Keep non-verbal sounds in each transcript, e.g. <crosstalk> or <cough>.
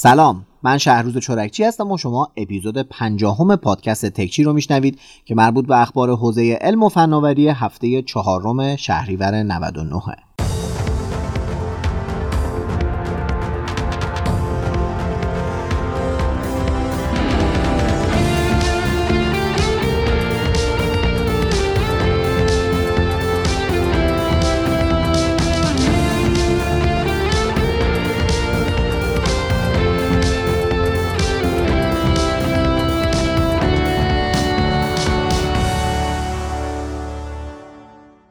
سلام من شهروز چورکچی هستم و شما اپیزود پنجاهم پادکست تکچی رو میشنوید که مربوط به اخبار حوزه علم و فناوری هفته چهارم شهریور 99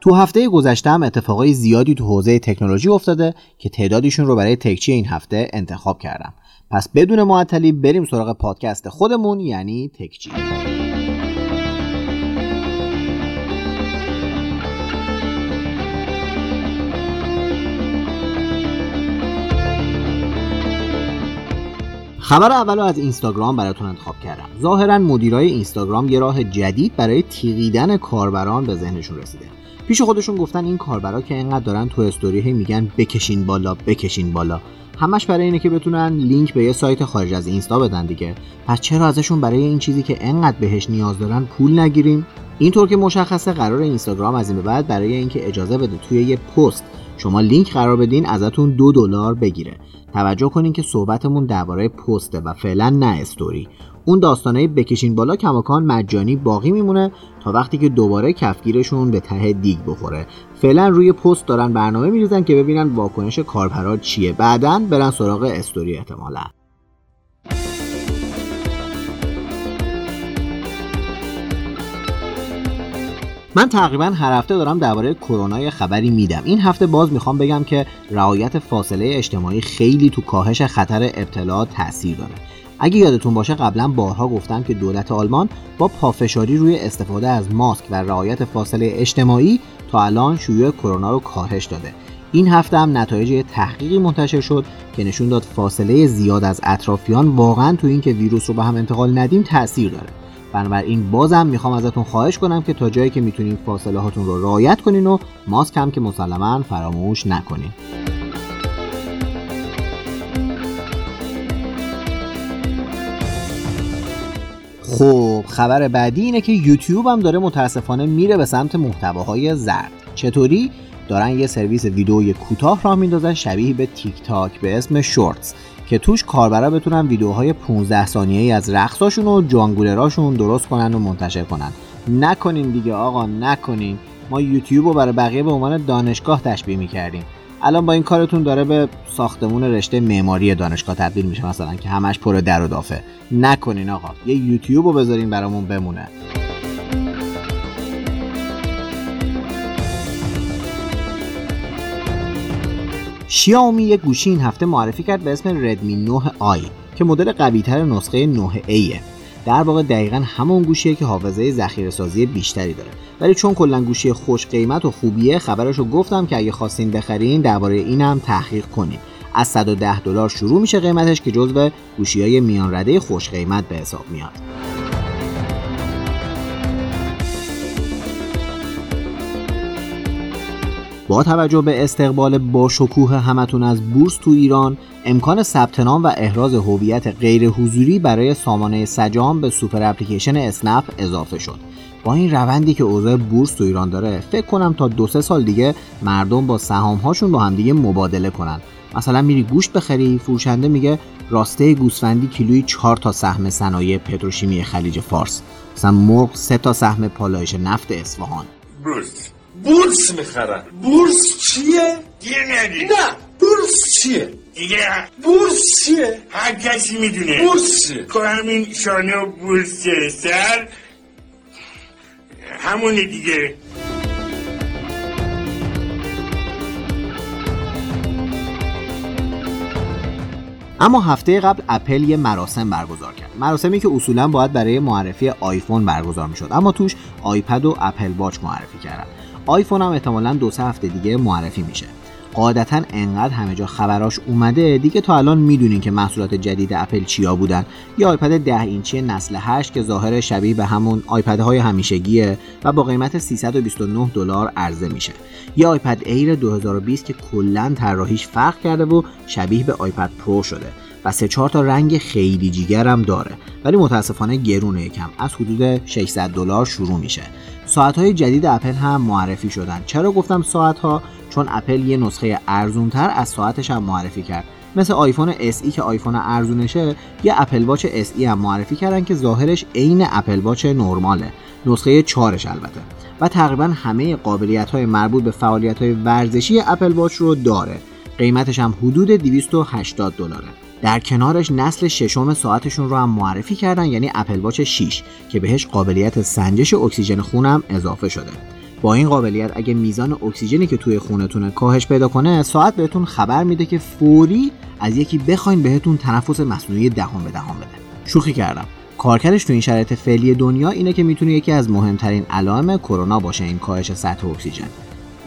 تو هفته گذشته هم اتفاقای زیادی تو حوزه تکنولوژی افتاده که تعدادیشون رو برای تکچی این هفته انتخاب کردم. پس بدون معطلی بریم سراغ پادکست خودمون یعنی تکچی. خبر اول از اینستاگرام براتون انتخاب کردم. ظاهرا مدیرای اینستاگرام یه راه جدید برای تیغیدن کاربران به ذهنشون رسیده. پیش خودشون گفتن این کاربرا که اینقدر دارن تو استوری میگن بکشین بالا بکشین بالا. همش برای اینه که بتونن لینک به یه سایت خارج از اینستا بدن دیگه. پس چرا ازشون برای این چیزی که انقدر بهش نیاز دارن پول نگیریم؟ اینطور که مشخصه قرار اینستاگرام از این به بعد برای اینکه اجازه بده توی یه پست شما لینک قرار بدین ازتون دو دلار بگیره. توجه کنین که صحبتمون درباره پسته و فعلا نه استوری. اون داستانه بکشین بالا کماکان مجانی باقی میمونه تا وقتی که دوباره کفگیرشون به ته دیگ بخوره. فعلا روی پست دارن برنامه میریزن که ببینن واکنش کاربرا چیه. بعدا برن سراغ استوری احتمالا. من تقریبا هر هفته دارم درباره کرونا خبری میدم. این هفته باز می‌خوام بگم که رعایت فاصله اجتماعی خیلی تو کاهش خطر ابتلا تاثیر داره. اگه یادتون باشه قبلا بارها گفتم که دولت آلمان با پافشاری روی استفاده از ماسک و رعایت فاصله اجتماعی تا الان شیوع کرونا رو کاهش داده. این هفته هم نتایج تحقیقی منتشر شد که نشون داد فاصله زیاد از اطرافیان واقعا تو اینکه ویروس رو به هم انتقال ندیم تاثیر داره. بنابراین بازم می‌خوام ازتون خواهش کنم که تا جایی که می‌تونین فاصله هاتون رو رعایت کنین و ماسک هم که مسلما فراموش نکنین. خب خبر بعدی اینه که یوتیوب هم داره متاسفانه میره به سمت محتواهای زرد. چطوری؟ دارن یه سرویس ویدئوی کوتاه راه میندازن شبیه به تیک تاک به اسم شورتس که توش کاربرا بتونن ویدیوهای 15 ثانیه‌ای از رقصاشون و جانگولراشون درست کنن و منتشر کنن. نکنین دیگه آقا نکنین. ما یوتیوب رو برای بقیه به عنوان دانشگاه تشبیه می‌کردیم. الان با این کارتون داره به ساختمون رشته معماری دانشگاه تبدیل میشه مثلا که همش پر در و دافه. نکنین آقا یه یوتیوب رو بذارین برامون بمونه. شیائومی یک گوشی این هفته معرفی کرد به اسم ردمی 9 آی که مدل قویتر نسخه 9 ایه در واقع دقیقا همون گوشیه که حافظه ذخیره سازی بیشتری داره. ولی چون کلا گوشی خوش قیمت و خوبیه خبرشو گفتم که اگه خواستین بخرین درباره اینم تحقیق کنید از 110 دلار شروع میشه قیمتش که جزو گوشی های میان رده خوش قیمت به حساب میاد. با توجه به استقبال با شکوه همتون از بورس تو ایران امکان ثبت نام و احراز هویت غیر حضوری برای سامانه سجام به سوپر اپلیکیشن اسنپ اضافه شد. با این روندی که اوضاع بورس تو ایران داره فکر کنم تا دو سه سال دیگه مردم با سهام هاشون با همدیگه مبادله کنن. مثلا میری گوشت بخری فروشنده میگه راسته گوسفندی کیلویی 4 تا سهم صنایع پتروشیمی خلیج فارس. مثلا مرغ سه تا سهم پالایش نفت اصفهان. بورس می‌خرن. بورس چیه؟ دیگه ندی نه بورس چیه؟ دیگه. بورس چیه؟ هر کسی می‌دونه. بورس چیه؟ که همین شانه و بورس سر. همونه دیگه. اما هفته قبل اپل یه مراسم برگزار کرد. مراسمی که اصولا باید برای معرفی آیفون برگزار می‌شد. اما توش آیپد و اپل واچ معرفی کردن. آیفون هم احتمالا دو سه هفته دیگه معرفی میشه. قاعدتا انقدر همه جا خبراش اومده دیگه تا الان می‌دونین که محصولات جدید اپل چیا بودن. یا iPad 10 اینچی نسل 8 که ظاهر شبیه به همون iPad های همیشگیه و با قیمت 329 دلار عرضه میشه. یا iPad Air 2020 که کلا طراحیش فرق کرده و شبیه به iPad Pro شده. و سه چهار تا رنگ خیلی جیگر هم داره ولی متاسفانه گرونه یکم. از حدود 600 دلار شروع میشه. ساعت های جدید اپل هم معرفی شدن. چرا گفتم ساعت ها چون اپل یه نسخه ارزونتر از ساعتش هم معرفی کرد. مثل iPhone SE که آیفون ارزونشه یه Apple Watch SE هم معرفی کردن که ظاهرش عین Apple Watch نرماله. نسخه 4 البته. و تقریبا همه قابلیت های مربوط به فعالیت های ورزشی Apple Watch رو داره. قیمتش هم حدود 280 دلاره. در کنارش نسل ششم ساعتشون رو هم معرفی کردن یعنی Apple Watch 6 که بهش قابلیت سنجش اکسیژن خونم اضافه شده. با این قابلیت اگه میزان اکسیژنی که توی خونتون کاهش پیدا کنه ساعت بهتون خبر میده که فوری از یکی بخواین بهتون تنفس مصنوعی دهان به دهان بده. شوخی کردم. کارکردش تو این شرایط فعلی دنیا اینه که می‌تونه یکی از مهمترین علائم کرونا باشه این کاهش سطح اکسیژن.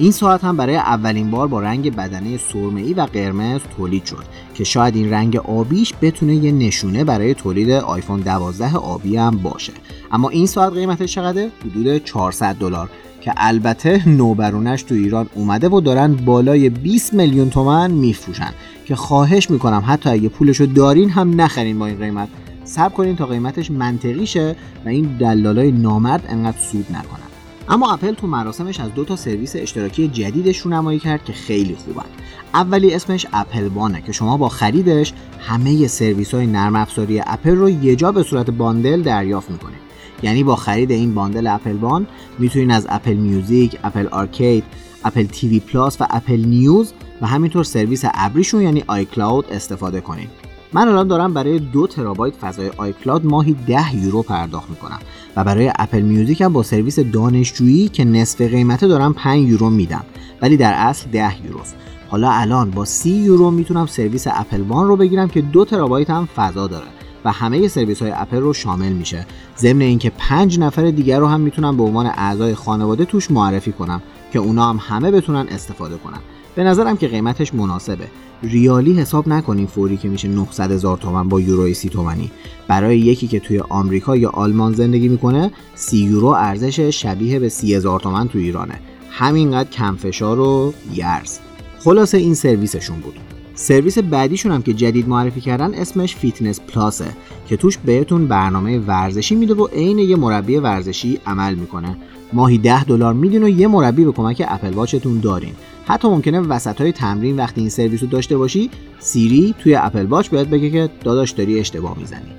این ساعت هم برای اولین بار با رنگ بدنه سرمه‌ای و قرمز تولید شد که شاید این رنگ آبیش بتونه یه نشونه برای تولید آیفون 12 آبی هم باشه. اما این ساعت قیمتش چقدر حدود 400 دلار که البته نوبرونش تو ایران اومده و دارن بالای 20 میلیون تومن میفروشن که خواهش می‌کنم حتی اگه پولشو دارین هم نخرین با این قیمت. صبر کنین تا قیمتش منطقی شه و این دلالای نامرد انقدر سود نکنن اما اپل تو مراسمش از دو تا سرویس اشتراکی جدیدش رو نمایی کرد که خیلی خوبن. اولی اسمش Apple One ه که شما با خریدش همه سرویس های نرم افزاری اپل رو یه جا به صورت bundle دریافت می‌کنید یعنی با خرید این bundle Apple One می‌تونین از Apple Music، Apple Arcade، Apple TV Plus و Apple News و همینطور سرویس ابریشون یعنی iCloud استفاده کنین. من الان دارم برای دو ترابایت فضای iCloud ماهی 10 یورو پرداخت می‌کنم و برای Apple Music هم با سرویس دانشجویی که نصف قیمته دارم 5 یورو میدم ولی در اصل 10 یوروست. حالا الان با 30 یورو می‌تونم سرویس Apple One رو بگیرم که دو ترابایت هم فضا داره و همه سرویس های اپل رو شامل میشه. ضمن اینکه 5 نفر دیگر رو هم می‌تونم به عنوان اعضای خانواده توش معرفی کنم که اونا هم همه بتونن استفاده کنن. به نظرم که قیمتش مناسبه. ریالی حساب نکنیم فوری که میشه 900 هزار تومن با یوروی سی تومنی. برای یکی که توی آمریکا یا آلمان زندگی می‌کنه سی یورو ارزش شبیه به سی هزار تومن تو ایرانه. همینقدر کمفشار و یرز. خلاصه این سرویسشون بود. سرویس بعدیشون هم که جدید معرفی کردن اسمش Fitness Plus ه که توش بهتون برنامه ورزشی میده و عین یه مربی ورزشی عمل می‌کنه. ماهی 10 دلار میدین و یه مربی به کمک Apple Watch تون دارین. حتی ممکنه وسط های تمرین وقتی این سرویس رو داشته باشی Siri توی Apple Watch بیاد بگه که داداش داری اشتباه می‌زنی.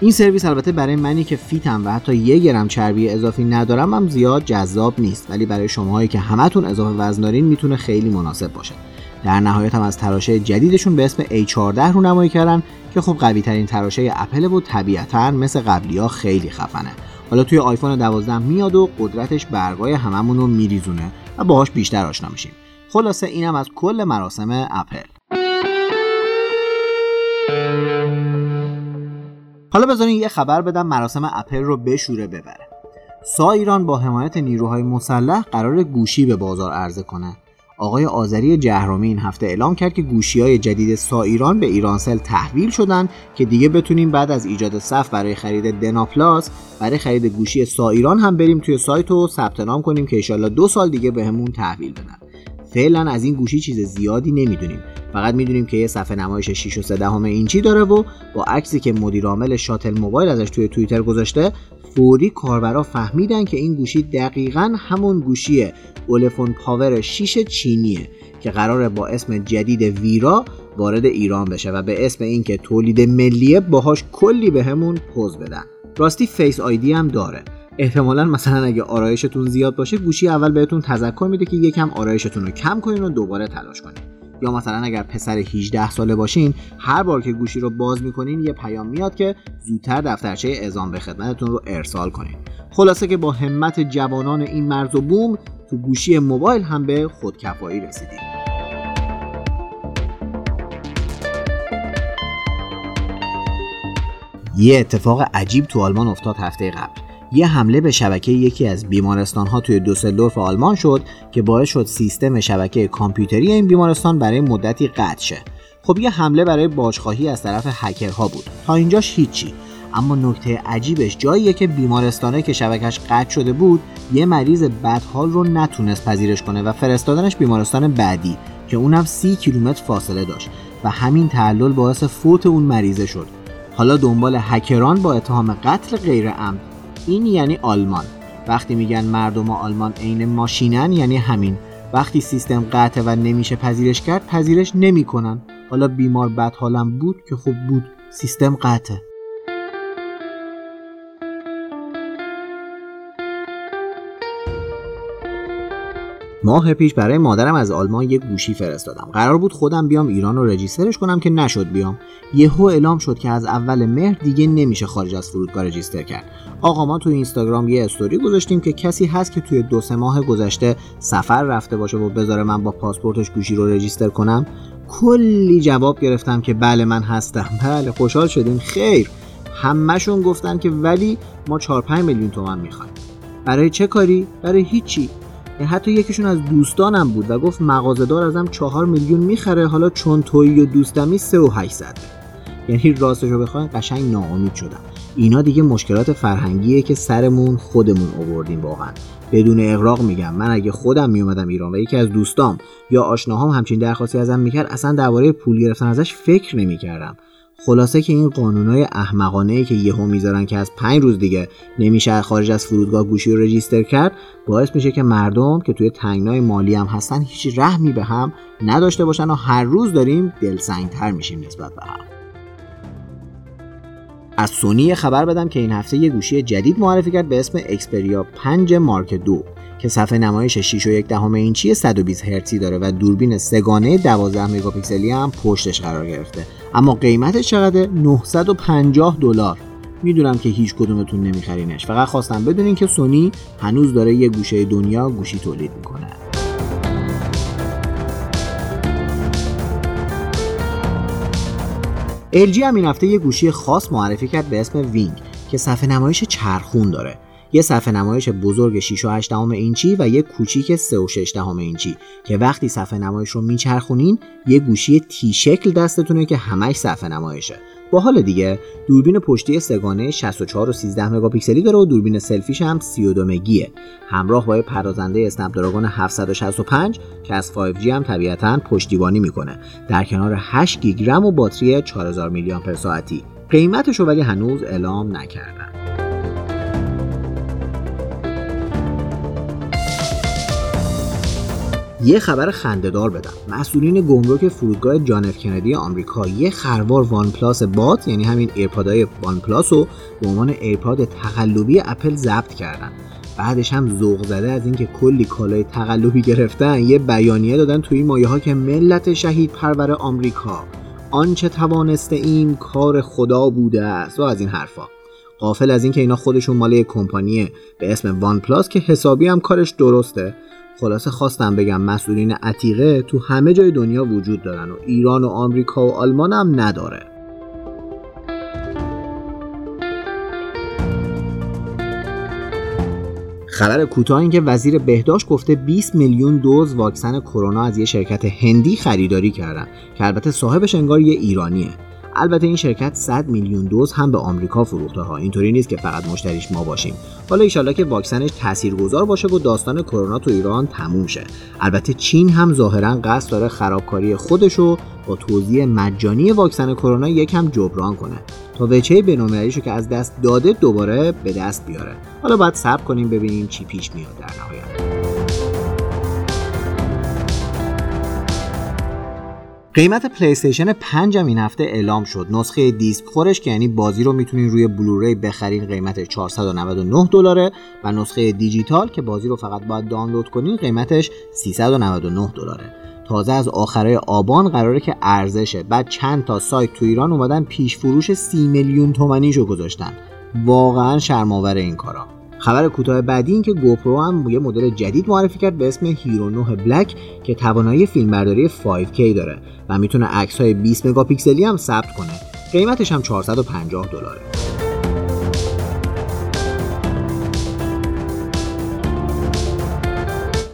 این سرویس البته برای منی که fit م و حتی یه گرم چربی اضافی ندارم هم زیاد جذاب نیست. ولی برای شماهایی که همتون اضافه وزن دارین می‌تونه خیلی مناسب باشه. در نهایت هم از تراشه جدیدشون به اسم A14 رو نمایی کردن که خب قوی ترین تراشه اپل و طبیعتا مثل قبلی ها خیلی خفنه. حالا توی آیفون 12 میاد و قدرتش برگای هممون رو میریزونه و باهاش بیشتر آشنا میشیم. خلاصه اینم از کل مراسم اپل. حالا بذارین یه خبر بدم مراسم اپل رو بشوره ببره. سا ایران با حمایت نیروهای مسلح قرار گوشی به بازار عرضه کنه. آقای آذری جهرومی این هفته اعلام کرد که گوشی های جدید سا ایران به ایرانسل تحویل شدن که دیگه بتونیم بعد از ایجاد صف برای خرید دنا پلاس برای خرید گوشی صاایران هم بریم توی سایت و ثبت نام کنیم که ایشالله دو سال دیگه بهمون به تحویل بدن. فعلا از این گوشی چیز زیادی نمی‌دونیم. فقط می‌دونیم که یه صفحه نمایش 6 و 3 اینچی داره و با عکسی که مدیر عامل شاتل موبایل ازش توی توییتر گذاشته فوری کاربرا فهمیدن که این گوشی دقیقا همون گوشی Ulefone Power 6 چینیه که قراره با اسم جدید ویرا وارد ایران بشه و به اسم اینکه تولید ملیه باهاش کلی بهمون پز بدن. راستی Face ID هم داره. احتمالا مثلا اگه آرایشتون زیاد باشه گوشی اول بهتون تذکر میده که یکم آرایشتون رو کم کنین و دوباره تلاش کنین. یا مثلا اگر پسر 18 ساله باشین هر بار که گوشی رو باز می‌کنین یه پیام میاد که زودتر دفترچه اعزام به خدمتتون رو ارسال کنین. خلاصه که با همت جوانان این مرز و بوم تو گوشی موبایل هم به خودکفایی رسیدیم. یه اتفاق عجیب تو آلمان افتاد هفته قبل. یه حمله به شبکه یکی از بیمارستان ها توی دوسلدورف آلمان شد که باعث شد سیستم شبکه کامپیوتری این بیمارستان برای مدتی قطع شه. خب یه حمله برای بازخواهی از طرف هکرها بود. تا اینجاش هیچی. اما نکته عجیبش جاییه که بیمارستانه که شبکش قطع شده بود یه مریض بدحال رو نتونست پذیرش کنه و فرستادنش بیمارستان بعدی که اونم سی کیلومتر فاصله داشت و همین تعلل باعث فوت اون مریضه شد. حالا دنبال هکران با اتهام قتل غیر عمد این یعنی آلمان. وقتی میگن مردم آلمان عین ماشینن یعنی همین. وقتی سیستم قطع و نمیشه پذیرش کرد پذیرش نمی‌کنن. حالا بیمار بد حالم بود که خوب بود سیستم قطع. ماه پیش برای مادرم از آلمان یک گوشی فرستادم. قرار بود خودم بیام ایران رو رجیسترش کنم که نشد بیام. یهو اعلام شد که از اول مهر دیگه نمیشه خارج از فرودگاه رجیستر کرد. آقا ما تو اینستاگرام یه استوری گذاشتیم که کسی هست که توی دو سه ماه گذشته سفر رفته باشه و بذاره من با پاسپورتش گوشی رو رجیستر کنم؟ کلی جواب گرفتم که بله من هستم. <laughs> بله خوشحال شدیم. خیر. همهشون گفتن که ولی ما 4 5 میلیون تومن می‌خوایم. برای چه کاری؟ برای هیچی. حتی یکیشون از دوستانم بود و گفت مغازهدار ازم چهار میلیون می‌خره حالا چون تویی و دوستمی سه و هشتصد یعنی راستش رو بخواین قشنگ ناامید شدم. اینا دیگه مشکلات فرهنگیه که سرمون خودمون آوردیم واقعا. بدون اغراق میگم من اگه خودم میومدم ایران و یکی از دوستام یا آشناهام همچین درخواستی ازم می‌کرد اصلا درباره پول گرفتن ازش فکر نمی‌کردم. خلاصه که این قانونای احمقانه ای که یهو می‌ذارن که از پنج روز دیگه نمیشه خارج از فرودگاه گوشی رو رجیستر کرد باعث میشه که مردم که توی تنگنای مالی هم هستن هیچ رحمی به هم نداشته باشن و هر روز داریم دلسنگتر میشیم نسبت به هم. از سونی خبر بدم که این هفته یه گوشی جدید معرفی کرد به اسم اکسپریا 5 مارک 2 که صفحه نمایش 6 و یک دهم اینچی 120 هرتزی داره و دوربین سگانه 12 مگاپیکسلی هم پشتش قرار گرفته. اما قیمتش چقدر؟ 950 دلار. می‌دونم که هیچ کدومتون نمیخرینش. فقط خواستم بدونین که سونی هنوز داره یه گوشه دنیا گوشی تولید می‌کنه. LG هم این هفته یه گوشی خاص معرفی کرد به اسم وینگ که صفحه نمایش چرخون داره. یه صفحه نمایش بزرگ 6 و 8 دهم اینچی و یه کوچیک 3 و 6 دهم اینچی که وقتی صفحه نمایش رو میچرخونین یه گوشی تی شکل دستتونه که همش صفحه نمایشه. با حال دیگه دوربین پشتی سگانه 64 و 13 مگاپیکسلی داره و دوربین سلفیش هم 32 مگیه. همراه با پردازنده اسنپ دراگون 765 که از 5G هم طبیعتا پشتیبانی می‌کنه. در کنار 8 گیگ رم و باتری 4000 میلی آمپر ساعتی. قیمتش ولی هنوز اعلام نکردن. یه خبر خندهدار بدم. مسئولین گمرک فرودگاه جان اف کندی آمریکا یه خروار OnePlus Buds یعنی همین AirPod های OnePlus رو به عنوان AirPod تقلبی اپل ضبط کردن. بعدش هم ذوق زده از اینکه کلی کالای تقلبی گرفتن یه بیانیه دادن توی مایه ها که ملت شهید پرور آمریکا. آنچه توانسته این کار خدا بوده است. و از این حرفا. غافل از اینکه اینا خودشون مال کمپانیه به اسم وان پلاس که حسابی هم کارش درسته. خلاصه خواستم بگم مسئولین عتیقه تو همه جای دنیا وجود دارن و ایران و آمریکا و آلمان هم نداره. خبر کوتاه این که وزیر بهداشت گفته 20 میلیون دوز واکسن کرونا از یه شرکت هندی خریداری کردن که البته صاحبش انگار یه ایرانیه. البته این شرکت 100 میلیون دوز هم به آمریکا فروخته ها. اینطوری نیست که فقط مشتریش ما باشیم. حالا ایشالله که واکسنش تاثیرگذار باشه و داستان کرونا تو ایران تموم شه. البته چین هم ظاهرا قصد داره خرابکاری خودشو با توزیع مجانی واکسن کرونا یکم جبران کنه. تا وجهه بین‌المللیشو که از دست داده دوباره به دست بیاره. حالا باید صبر کنیم ببینیم چی پیش میاد در نهایت. قیمت PlayStation 5 هم این هفته اعلام شد. نسخه دیسک خورش که یعنی بازی رو می‌تونین روی Blu-ray بخرین قیمت 499 دلاره و نسخه دیجیتال که بازی رو فقط باید دانلود کنین قیمتش 399 دلاره. تازه از آخرای آبان قراره که عرضه شه بعد چند تا سایت تو ایران اومدن پیش فروش 30 میلیون تومنیشو گذاشتن واقعا شرم‌آوره این کارا خبر کوتاه بعدی این که GoPro هم یه مدل جدید معرفی کرد به اسم Hero 9 Black که توانایی فیلمبرداری 5K داره و می‌تونه عکس های 20 مگاپیکسلی هم ثبت کنه. قیمتش هم 450 دلاره.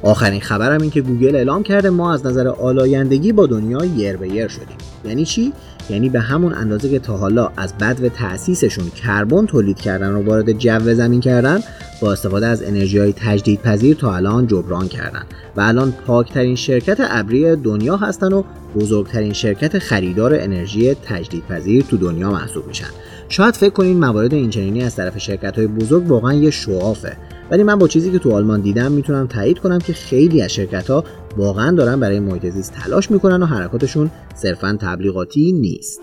آخرین خبرم این که گوگل اعلام کرده ما از نظر آلایندگی با دنیا یر به یر شدیم. یعنی چی؟ یعنی به همون اندازه که تا حالا از بدو تأسیسشون کربن تولید کردن و وارد جو زمین کردن با استفاده از انرژی های تجدیدپذیر تا الان جبران کردن. و الان پاکترین شرکت ابری دنیا هستن و بزرگترین شرکت خریدار انرژی تجدیدپذیر تو دنیا محسوب میشن. شاید فکر کنین موارد اینچنینی از طرف شرکت های بزرگ واقعا یه show off ه ولی من با چیزی که تو آلمان دیدم می‌تونم تایید کنم که خیلی از شرکت ها واقعا دارن برای محیط تلاش می‌کنن و حرکاتشون صرفا تبلیغاتی نیست.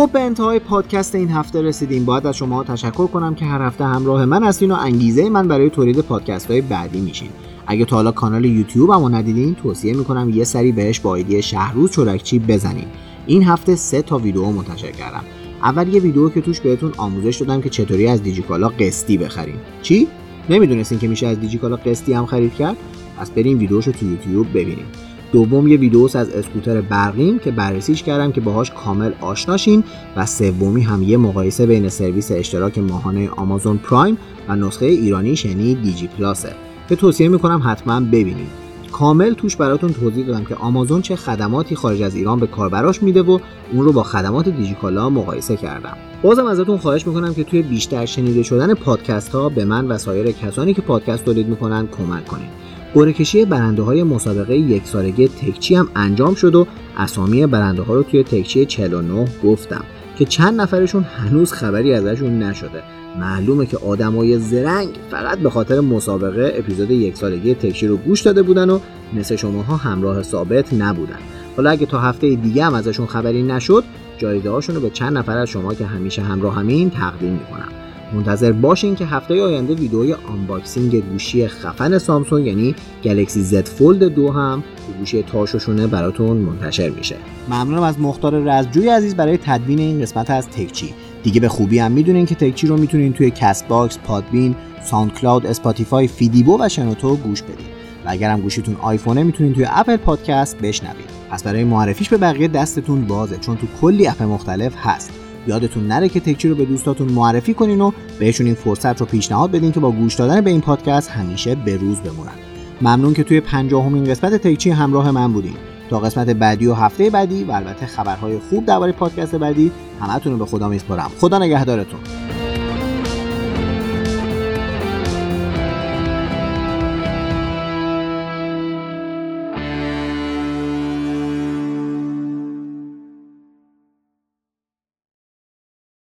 خب به انتهای پادکست این هفته رسیدیم. باید از شما تشکر کنم که هر هفته همراه من هستین و انگیزه من برای تولید پادکست های بعدی میشین. اگه تا حالا کانال یوتیوب هم ندیدین توصیه می‌کنم یه سری بهش با ایدی شهروز چورکچی بزنین. این هفته سه تا ویدیو منتشر کردم. اول یه ویدیو که توش بهتون آموزش دادم که چطوری از دیجیکالا قسطی بخریم چی؟ نمی‌دونستین که میشه از دیجیکالا قسطی هم خرید کرد؟ پس بریم ویدیوشو تو یوتیوب ببینیم دوم یه ویدیوس از اسکوتر برقیم که بررسیش کردم که باهاش کامل آشناشین و سومی هم یه مقایسه بین سرویس اشتراک ماهانه آمازون پرایم و نسخه ایرانیش یعنی دیجی پلاسه که توصیه می‌کنم حتما ببینید. کامل توش براتون توضیح دادم که آمازون چه خدماتی خارج از ایران به کاربراش میده و اون رو با خدمات دیجیکالا مقایسه کردم. بازم ازتون خواهش می‌کنم که توی بیشتر شنیده شدن پادکست ها به من و سایر کسانی که پادکست تولید می‌کنن کمک کنید. قرعه کشی برنده های مسابقه یک سالگی تکچی هم انجام شد و اسامی برنده ها رو توی تکچی 49 گفتم که چند نفرشون هنوز خبری ازشون نشده. معلومه که آدمای زرنگ فقط به خاطر مسابقه اپیزود یک سالگی تکچی رو گوش داده بودن و مثل شماها همراه ثابت نبودن. حالا اگه تا هفته دیگه هم ازشون خبری نشد جایزه هاشون رو به چند نفر از شما که همیشه همراه همین تقدیم می‌کنم. منتظر باشین که هفته آینده ویدئوی unboxing گوشی خفن سامسونگ یعنی Galaxy Z Fold دو هم که گوشی تاشوشونه براتون منتشر میشه. ممنونم از مختار رزجوی عزیز برای تدوین این قسمت از تکچی. دیگه به خوبی هم می‌دونین که تکچی رو می‌تونین توی Castbox، Podbean، SoundCloud، Spotify، فیدیبو و شنوتو گوش بدین. و اگر هم گوشیتون آیفونه می‌تونین توی Apple Podcasts بشنوید پس برای معرفیش به بقیه دستتون بازه چون تو کلی اپ مختلف هست. یادتون نره که تکچی رو به دوستاتون معرفی کنین و بهشون این فرصت رو پیشنهاد بدین که با گوش دادن به این پادکست همیشه به روز بمونن. ممنون که توی پنجاهمین قسمت تکچی همراه من بودین. تا قسمت بعدی و هفته بعدی و البته خبرهای خوب درباره پادکست بعدی همتون رو به خدا میسپارم. خدا نگهدارتون.